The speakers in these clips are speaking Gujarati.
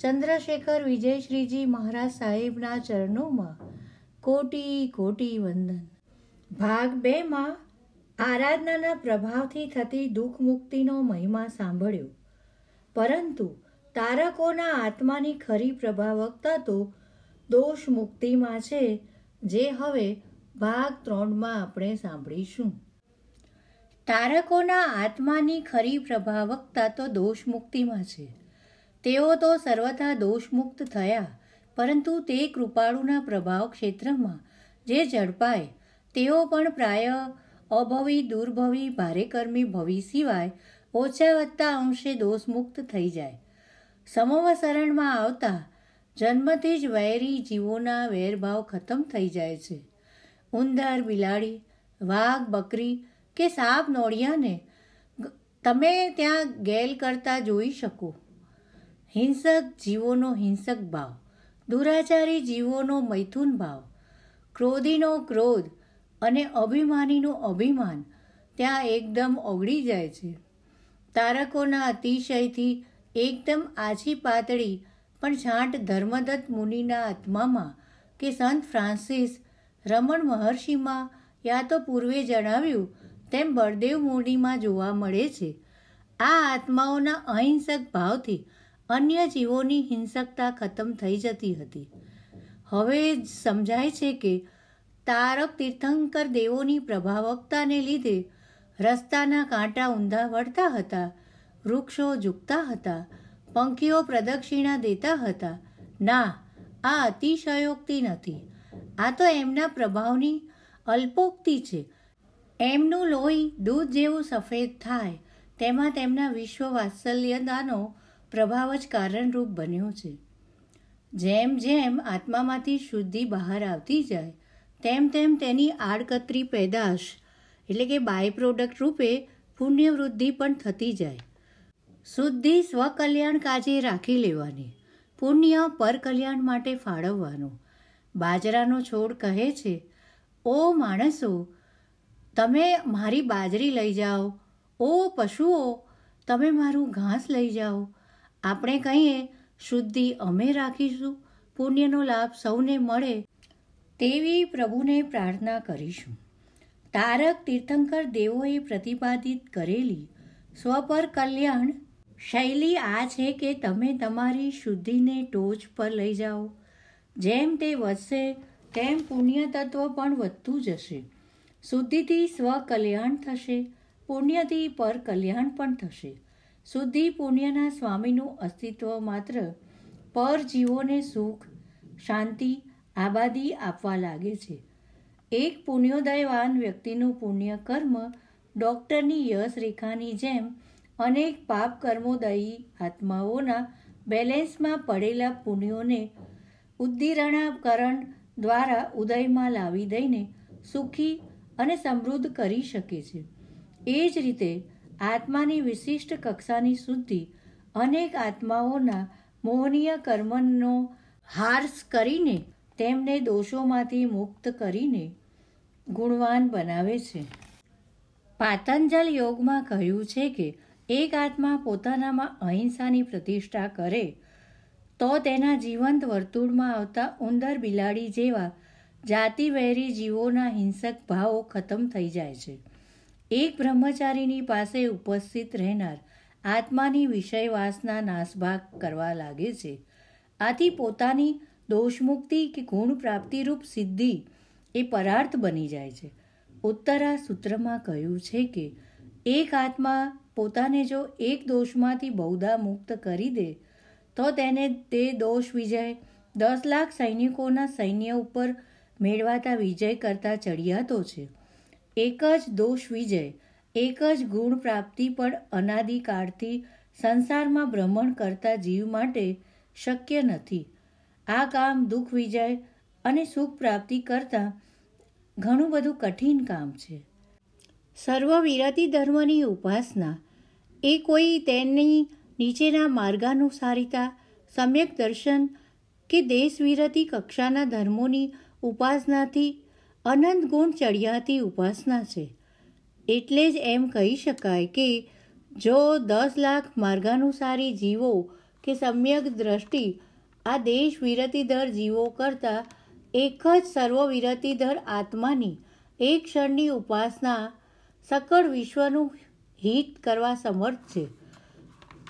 ચંદ્રશેખર વિજયશ્રીજી મહારાજ સાહેબના ચરણોમાં કોટી કોટી વંદન. ભાગ બેમાં આરાધનાના પ્રભાવથી થતી દુઃખ મુક્તિનો મહિમા સાંભળ્યો. પરંતુ તારકોના આત્માની ખરી પ્રભાવકતા તો દોષ મુક્તિમાં છે, જે હવે ભાગ ત્રણમાં આપણે સાંભળીશું. તારકોના આત્માની ખરી પ્રભાવકતા તો દોષ મુક્તિમાં છે. તેઓ તો સર્વથા દોષમુક્ત થયા, પરંતુ તે કૃપાળુના પ્રભાવ ક્ષેત્રમાં જે ઝડપાય, તેઓ પણ પ્રાય અભવી દુર્ભવી ભારેકર્મી ભવી સિવાય ઓછા વત્તા અંશે દોષમુક્ત થઈ જાય. સમવસરણમાં આવતા જન્મથી જ વૈરી જીવોના વેરભાવ ખતમ થઈ જાય છે. ઉંદર બિલાડી, વાઘ, બકરી કે સાપ નોળિયાને તમે ત્યાં ગેલ કરતા જોઈ શકો. હિંસક જીવોનો હિંસક ભાવ, દુરાચારી જીવોનો મૈથુન ભાવ, ક્રોધીનો ક્રોધ અને અભિમાનીનું અભિમાન ત્યાં એકદમ ઓગળી જાય છે. તારકોના અતિશયથી એકદમ આછી પાતળી પણ છાંટ ધર્મદત્ત મુનિના આત્મામાં કે સંત ફ્રાન્સિસ રમણ મહર્ષિમાં યા તો પૂર્વે જણાવ્યું તેમ બળદેવ મુનિમાં જોવા મળે છે. આ આત્માઓના અહિંસક ભાવથી અન્ય જીવોની હિંસકતા ખતમ થઈ જતી હતી. હવે સમજાય છે કે તારક તીર્થંકર દેવોની પ્રભાવકતાને લીધે રસ્તાના કાંટા ઊંધા વળતા હતા, વૃક્ષો ઝૂકતા હતા, પંખીઓ પ્રદક્ષિણા દેતા હતા. ના, આ અતિશયોક્તિ નથી. આ તો એમના પ્રભાવની અલ્પોક્તિ છે. એમનું લોહી દૂધ જેવું સફેદ થાય, તેમાં તેમના વિશ્વ વાત્સલ્યતાનો પ્રભાવ જ કારણરૂપ બન્યો છે. જેમ જેમ આત્મામાંથી શુદ્ધિ બહાર આવતી જાય, તેમ તેમ તેની આડકતરી પેદાશ, એટલે કે બાય પ્રોડક્ટ રૂપે પુણ્યવૃદ્ધિ પણ થતી જાય. શુદ્ધિ સ્વકલ્યાણ કાજે રાખી લેવાની, પુણ્ય પર કલ્યાણ માટે ફાળવવાનું. બાજરાનો છોડ કહે છે, ઓ માણસો, તમે મારી બાજરી લઈ જાઓ, ઓ પશુઓ, તમે મારું ઘાસ લઈ જાઓ આપણે કહીએ, શુદ્ધિ અમે રાખીશું, પુણ્યનો લાભ સૌને મળે. તેવી પ્રભુને પ્રાર્થના કરીશું. તારક તીર્થંકર દેવોએ પ્રતિપાદિત કરેલી સ્વપર કલ્યાણ શૈલી આ છે કે તમે તમારી શુદ્ધિને ટોચ પર લઈ જાઓ. જેમ તે વધશે, તેમ પુણ્ય તત્વ પણ વધતું જશે. શુદ્ધિથી સ્વકલ્યાણ થશે, પુણ્યથી પર કલ્યાણ પણ થશે. શુદ્ધિ પુણ્યના સ્વામીનું અસ્તિત્વ માત્ર પરજીવોને સુખ, શાંતિ, આબાદી આપવા લાગે છે. એક પુણ્યોદયવાન વ્યક્તિનું પુણ્ય કર્મ ડૉક્ટરની યશ રેખાની જેમ અનેક પાપ કર્મોદયી આત્માઓના બેલેન્સમાં પડેલા પુણ્યોને ઉદ્દીરણાકરણ દ્વારા ઉદયમાં લાવી દઈને સુખી અને સમૃદ્ધ કરી શકે છે. એ જ રીતે આત્માની વિશિષ્ટ કક્ષાની શુદ્ધિ અનેક આત્માઓના મોહનીય કર્મનો હાર્સ કરીને તેમને દોષોમાંથી મુક્ત કરીને ગુણવાન બનાવે છે. પાતંજલ યોગમાં કહ્યું છે કે, એક આત્મા પોતાનામાં અહિંસાની પ્રતિષ્ઠા કરે, તો તેના જીવંત વર્તુળમાં આવતા ઉંદર બિલાડી જેવા જાતિવૈરી જીવોના હિંસક ભાવો ખતમ થઈ જાય છે. એક બ્રહ્મચારીની પાસે ઉપસ્થિત રહેનાર આત્માની વિષય વાસના નાસભાગ કરવા લાગે છે. આથી પોતાની દોષમુક્તિ કે ગુણ પ્રાપ્તિરૂપ સિદ્ધિ એ પરાર્થ બની જાય છે. ઉત્તરા સૂત્રમાં કહ્યું છે કે, એક આત્મા પોતાને જો એક દોષમાંથી બહુધા મુક્ત કરી દે, તો તેને તે દોષ વિજય દસ લાખ સૈનિકોના સૈન્ય ઉપર મેળવાતા વિજય કરતાં ચડિયાતો છે. એક જ દોષ વિજય, એક જ ગુણ પ્રાપ્તિ પણ અનાદિકાળથી સંસારમાં ભ્રમણ કરતા જીવ માટે શક્ય નથી. આ કામ દુઃખ વિજય અને સુખ પ્રાપ્તિ કરતાં ઘણું બધું કઠિન કામ છે. સર્વ વિરતી ધર્મની ઉપાસના, એ કોઈ તેની નીચેના માર્ગાનુસારિતા, સમ્યક દર્શન કે દેશ વિરતી કક્ષાના ધર્મોની ઉપાસનાથી અનંત ગુણ ચડિયાતી ઉપાસના છે. એટલે જ એમ કહી શકાય કે જો દસ લાખ માર્ગાનુસારી જીવો કે સમ્યક દ્રષ્ટિ આ દેશ વિરતીદર જીવો કરતાં એક જ સર્વ વિરતિધર આત્માની એક ક્ષણની ઉપાસના સકળ વિશ્વનું હિત કરવા સમર્થ છે.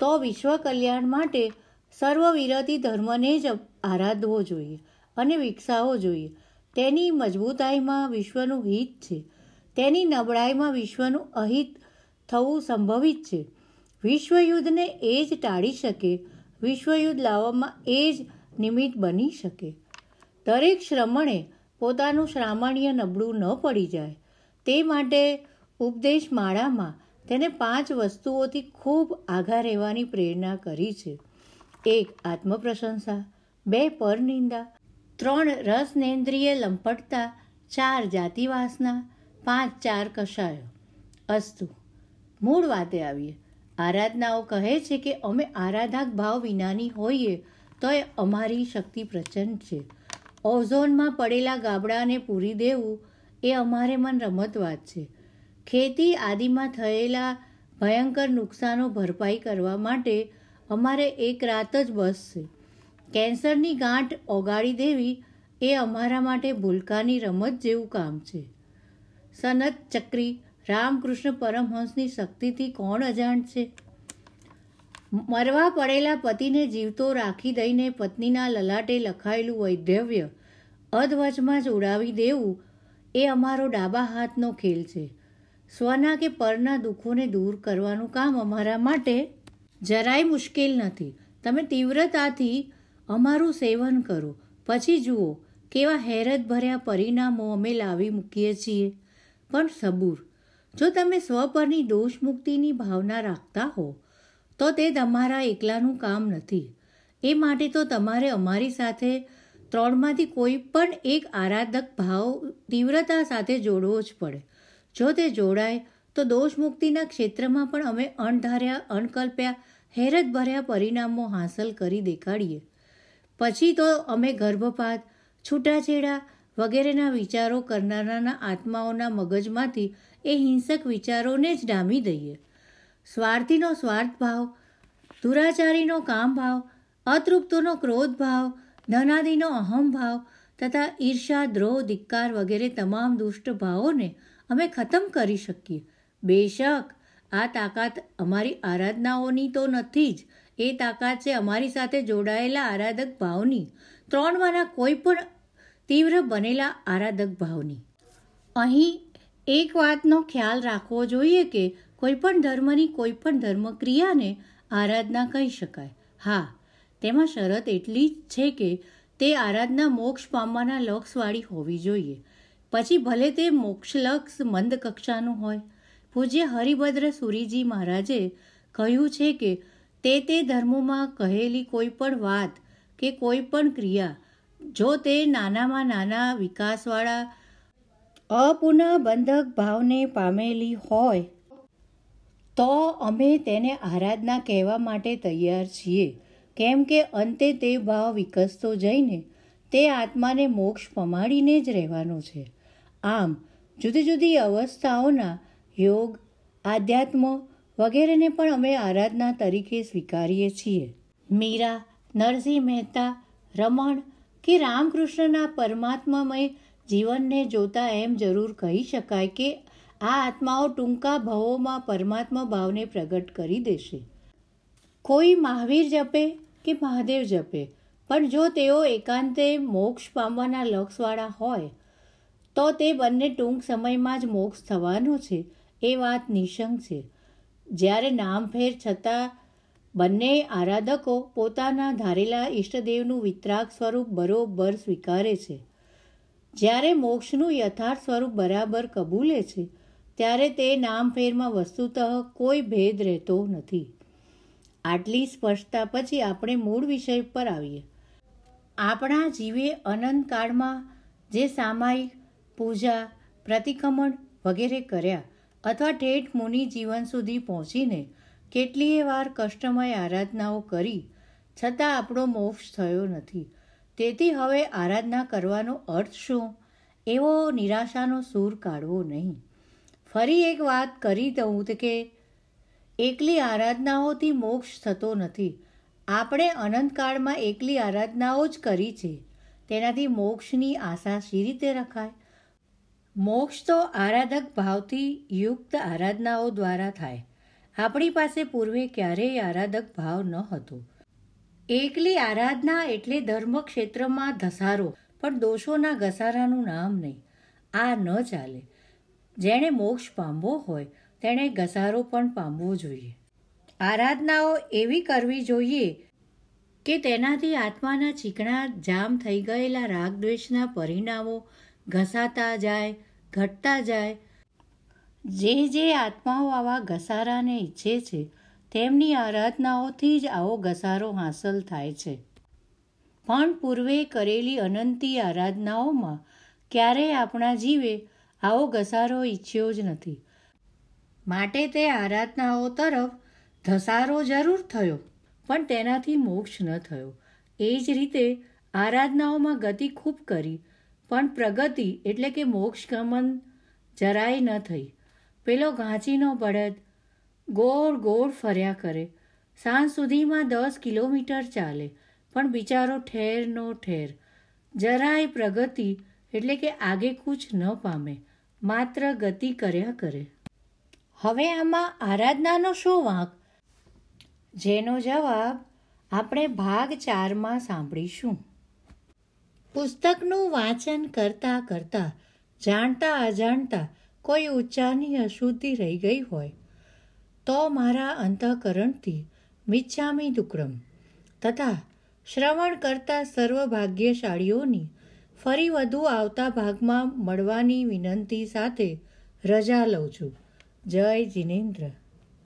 તો વિશ્વ કલ્યાણ માટે સર્વ વિરતી ધર્મને જ આરાધવો જોઈએ અને વિકસાવવો જોઈએ. તેની મજબૂતાઈમાં વિશ્વનું હિત છે. તેની નબળાઈમાં વિશ્વનું અહિત થવું સંભવિત છે. વિશ્વયુદ્ધને એ જ ટાળી શકે, વિશ્વયુદ્ધ લાવવામાં એ જ નિમિત્ત બની શકે. દરેક શ્રમણે પોતાનું શ્રામણીય નબળું ન પડી જાય. તે માટે ઉપદેશ માળામાં તેને પાંચ વસ્તુઓથી ખૂબ આઘા રહેવાની પ્રેરણા કરી છે. એક, આત્મપ્રશંસા. બે, પરનિંદા. ત્રણ રસનેન્દ્રિય લંપટતા, ચાર જાતિવાસના, પાંચ ચાર કશાયો. અસ્તુ, મૂળ વાતે આવીએ. આરાધનાઓ કહે છે કે અમે આરાધક ભાવ વિનાની હોઈએ તોય અમારી શક્તિ પ્રચંડ છે. ઓઝોનમાં પડેલા ગાબડાને પૂરી દેવું એ અમારે મન રમતવાત છે. ખેતી આદિમાં થયેલા ભયંકર નુકસાનો ભરપાઈ કરવા માટે અમારે એક રાત જ બસ છે. કેન્સરની ગાંઠ ઓગાળી દેવી એ અમારા માટે ભૂલકાની રમત જેવું કામ છે. સનત ચક્રી રામકૃષ્ણ પરમહંસની શક્તિથી કોણ અજાણ છે? મરવા પડેલા પતિને જીવતો રાખી દઈને પત્નીના લલાટે લખાયેલું વૈધવ્ય અધવચમાં જ ઉડાવી દેવું એ અમારો ડાબા હાથનો ખેલ છે. સ્વના કે પરના દુઃખોને દૂર કરવાનું કામ અમારા માટે જરાય મુશ્કેલ નથી. તમે તીવ્રતાથી અમારું સેવન કરો. પછી જુઓ, કેવા હેરત ભર્યા પરિણામો અમે લાવી મૂકીએ છીએ. પણ સબૂર, જો તમે સ્વ પરની દોષ મુક્તિની ભાવના રાખતા હો, તો તે તમારા એકલાનું કામ નથી. એ માટે તો તમારે અમારી સાથે ત્રણમાંથી કોઈ પણ એક આરાધક ભાવ તીવ્રતા સાથે જોડવો જ પડે. જો તે જોડાય, તો દોષ મુક્તિના ક્ષેત્રમાં પણ અમે અણધાર્યા, અણકલ્પ્યા હેરત ભર્યા પરિણામો હાંસલ કરી દેખાડીએ. પછી તો અમે ગર્ભપાત, છૂટાછેડા વગેરેના વિચારો કરનારાના આત્માઓના મગજમાંથી એ હિંસક વિચારોને જ ડામી દઈએ. સ્વાર્થીનો સ્વાર્થ ભાવ, દુરાચારીનો કામ ભાવ, અતૃપ્તોનો ક્રોધ ભાવ ધનાદિનો અહમ ભાવ તથા ઈર્ષા દ્રોહ, ધિક્કાર વગેરે તમામ દુષ્ટ ભાવોને અમે ખતમ કરી શકીએ. બેશક, આ તાકાત અમારી આરાધનાઓની તો નથી જ એ તાકાત છે અમારી સાથે જોડાયેલા આરાધક ભાવની. ત્રણમાંના કોઈ પણ તીવ્ર બનેલા આરાધક ભાવની. અહીં એક વાતનો ખ્યાલ રાખવો જોઈએ કે કોઈપણ ધર્મની કોઈપણ ધર્મક્રિયાને આરાધના કહી શકાય. હા, તેમાં શરત એટલી જ છે કે તે આરાધના મોક્ષ પામવાના લક્ષવાળી હોવી જોઈએ. પછી ભલે તે મોક્ષલક્ષ મંદ કક્ષાનું હોય. પૂજ્ય હરિભદ્ર સુરીજી મહારાજે કહ્યું છે કે તે તે ધર્મોમાં કહેલી કોઈ પણ વાત કે કોઈ પણ ક્રિયા, જો તે નાનામાં નાના વિકાસવાળા અપુનઃબંધક ભાવને પામેલી હોય, તો અમે તેને આરાધના કહેવા માટે તૈયાર છીએ. કેમ કે અંતે તે ભાવ વિકસતો જઈને તે આત્માને મોક્ષ પમાડીને જ રહેવાનો છે. આમ, જુદી જુદી અવસ્થાઓના યોગ, આધ્યાત્મ વગેરેને પણ અમે આરાધના તરીકે સ્વીકારીએ છીએ. મીરા, નરસિંહ મહેતા, રમણ કે રામકૃષ્ણના પરમાત્મામય જીવનને જોતા એમ જરૂર કહી શકાય કે આ આત્માઓ ટૂંકા ભવોમાં પરમાત્મા ભાવને પ્રગટ કરી દેશે. કોઈ મહાવીર જપે કે મહાદેવ જપે, પણ જો તેઓ એકાંતે મોક્ષ પામવાના લક્ષવાળા હોય, તો તે બંને ટૂંક સમયમાં જ મોક્ષ થવાનો છે, એ વાત નિશંક છે. જ્યારે નામફેર છતાં બંને આરાધકો પોતાના ધારેલા ઈષ્ટદેવનું વિતરાગ સ્વરૂપ બરોબર સ્વીકારે છે. જ્યારે મોક્ષનું યથાર્થ સ્વરૂપ બરાબર કબૂલે છે, ત્યારે તે નામફેરમાં વસ્તુતઃ કોઈ ભેદ રહેતો નથી. આટલી સ્પષ્ટતા પછી આપણે મૂળ વિષય પર આવીએ. આપણા જીવે અનંતકાળમાં જે સામાયિક, પૂજા, પ્રતિક્રમણ વગેરે કર્યા અથવા ઠેઠ મુનિ જીવન સુધી પહોંચીને કેટલીય વાર કષ્ટમય આરાધનાઓ કરી, છતાં આપણો મોક્ષ થયો નથી. તેથી હવે આરાધના કરવાનો અર્થ શું? એવો નિરાશાનો સૂર કાઢવો નહીં. ફરી એક વાત કરી દઉં કે એકલી આરાધનાઓથી મોક્ષ થતો નથી. આપણે અનંતકાળમાં એકલી આરાધનાઓ જ કરી છે. તેનાથી મોક્ષની આશા શી રીતે રખાય? મોક્ષ તો આરાધક ભાવથી યુક્ત આરાધનાઓ દ્વારા થાય. આપણી પાસે પૂર્વે ક્યારેય આરાધક ભાવ ન હતો. એકલી આરાધના એટલે ધર્મક્ષેત્રમાં ધસારો, પણ દોષોના ઘસારાનું નામ નહીં. આ ન ચાલે. જેણે મોક્ષ પામવો હોય, તેણે ઘસારો પણ પામવો જોઈએ. આરાધનાઓ એવી કરવી જોઈએ કે તેનાથી આત્માના ચીકણા જામ થઈ ગયેલા રાગદ્વેષના પરિણામો ઘસાતા જાય, ઘટતા જાય. જે જે આત્માઓ આવા ઘસારાને ઈચ્છે છે, તેમની આરાધનાઓથી જ આવો ઘસારો હાંસલ થાય છે. પણ પૂર્વે કરેલી અનંતી આરાધનાઓમાં ક્યારેય આપણા જીવે આવો ઘસારો ઈચ્છ્યો જ નથી. માટે તે આરાધનાઓ તરફ ધસારો જરૂર થયો, પણ તેનાથી મોક્ષ ન થયો. એ જ રીતે આરાધનાઓમાં ગતિ ખૂબ કરી પણ પ્રગતિ એટલે કે મોક્ષ ગમન જરાય ન થઈ. પેલો ઘાંચીનો બળદ ગોળ ગોળ ફર્યા કરે. સાંજ સુધીમાં દસ કિલોમીટર ચાલે, પણ બિચારો ઠેરનો ઠેર. જરાય પ્રગતિ એટલે કે આગે કૂચ ન પામે, માત્ર ગતિ કર્યા કરે. હવે આમાં આરાધનાનો શું વાંક? જેનો જવાબ આપણે ભાગ ચારમાં સાંભળીશું. પુસ્તકનું વાંચન કરતાં કરતાં, જાણતા અજાણતા કોઈ ઉચ્ચારની અશુદ્ધિ રહી ગઈ હોય, તો મારા અંતઃકરણથી મિચ્છામી દુક્રમ તથા શ્રવણ કરતા સર્વભાગ્યશાળીઓની ફરી વધુ આવતા ભાગમાં મળવાની વિનંતી સાથે રજા લઉં છું. જય જિનેન્દ્ર.